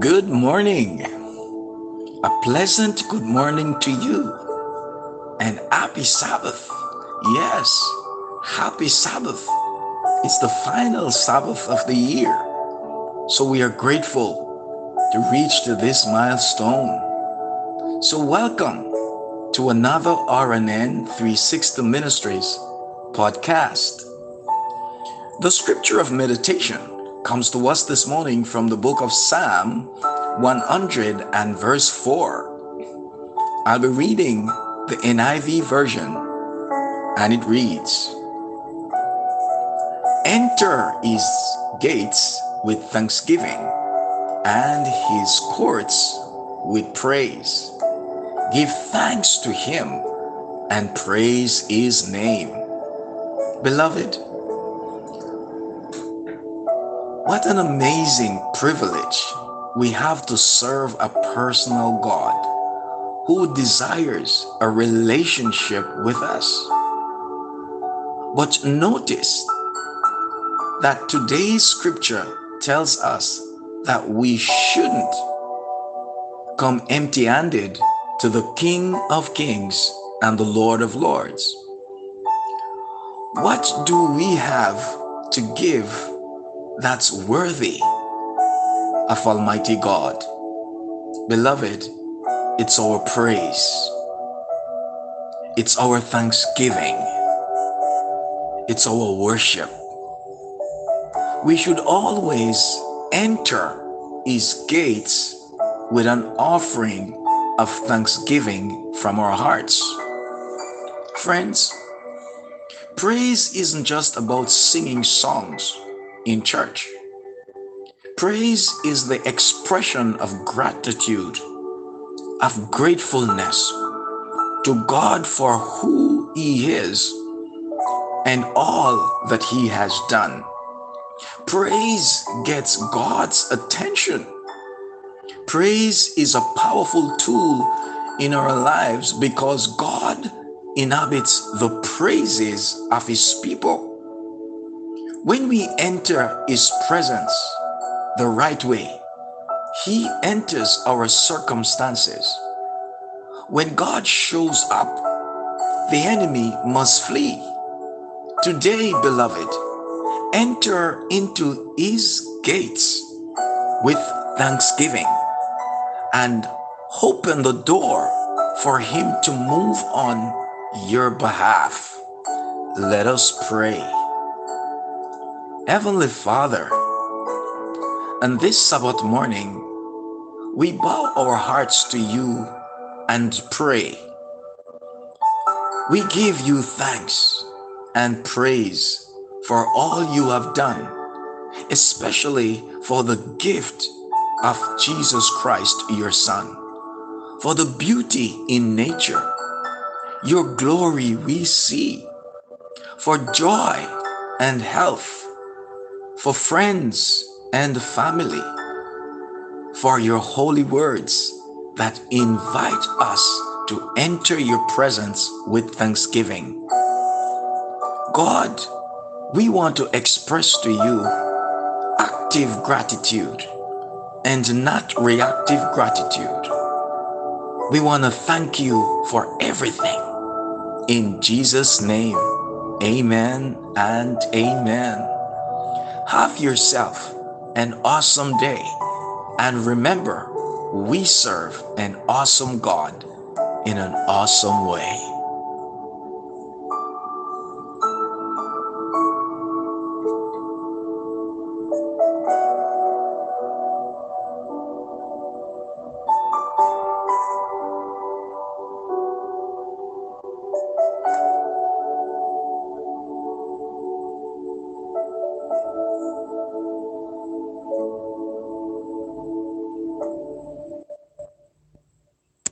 Good morning. A pleasant good morning to you. And happy Sabbath. Yes, happy Sabbath. It's the final Sabbath of the year. So we are grateful to reach to this milestone. So welcome to another RNN 360 Ministries podcast. The scripture of meditation comes to us this morning from the book of Psalm 100 and verse 4. I'll be reading the NIV version and it reads Enter his gates with thanksgiving and his courts with praise. Give thanks to him and praise his name. Beloved, what an amazing privilege we have to serve a personal God who desires a relationship with us. But notice that today's scripture tells us that we shouldn't come empty handed to the King of Kings and the Lord of Lords. What do we have to give that's worthy of Almighty God. Beloved, it's our praise, it's our thanksgiving, it's our worship. We should always enter His gates with an offering of thanksgiving from our hearts. Friends, praise isn't just about singing songs in church. Praise is the expression of gratitude, of gratefulness to God for who He is and all that He has done. Praise gets God's attention. Praise is a powerful tool in our lives because God inhabits the praises of His people. When we enter His presence the right way, He enters our circumstances. When God shows up, the enemy must flee. Today, beloved, enter into His gates with thanksgiving and open the door for Him to move on your behalf. Let us pray. Heavenly Father, on this Sabbath morning, we bow our hearts to you and pray. We give you thanks and praise for all you have done, especially for the gift of Jesus Christ, your Son, for the beauty in nature, your glory we see, for joy and health for friends and family, for your holy words that invite us to enter your presence with thanksgiving. God, we want to express to you active gratitude and not reactive gratitude. We want to thank you for everything. In Jesus' name, amen and amen. Have yourself an awesome day. And remember, we serve an awesome God in an awesome way.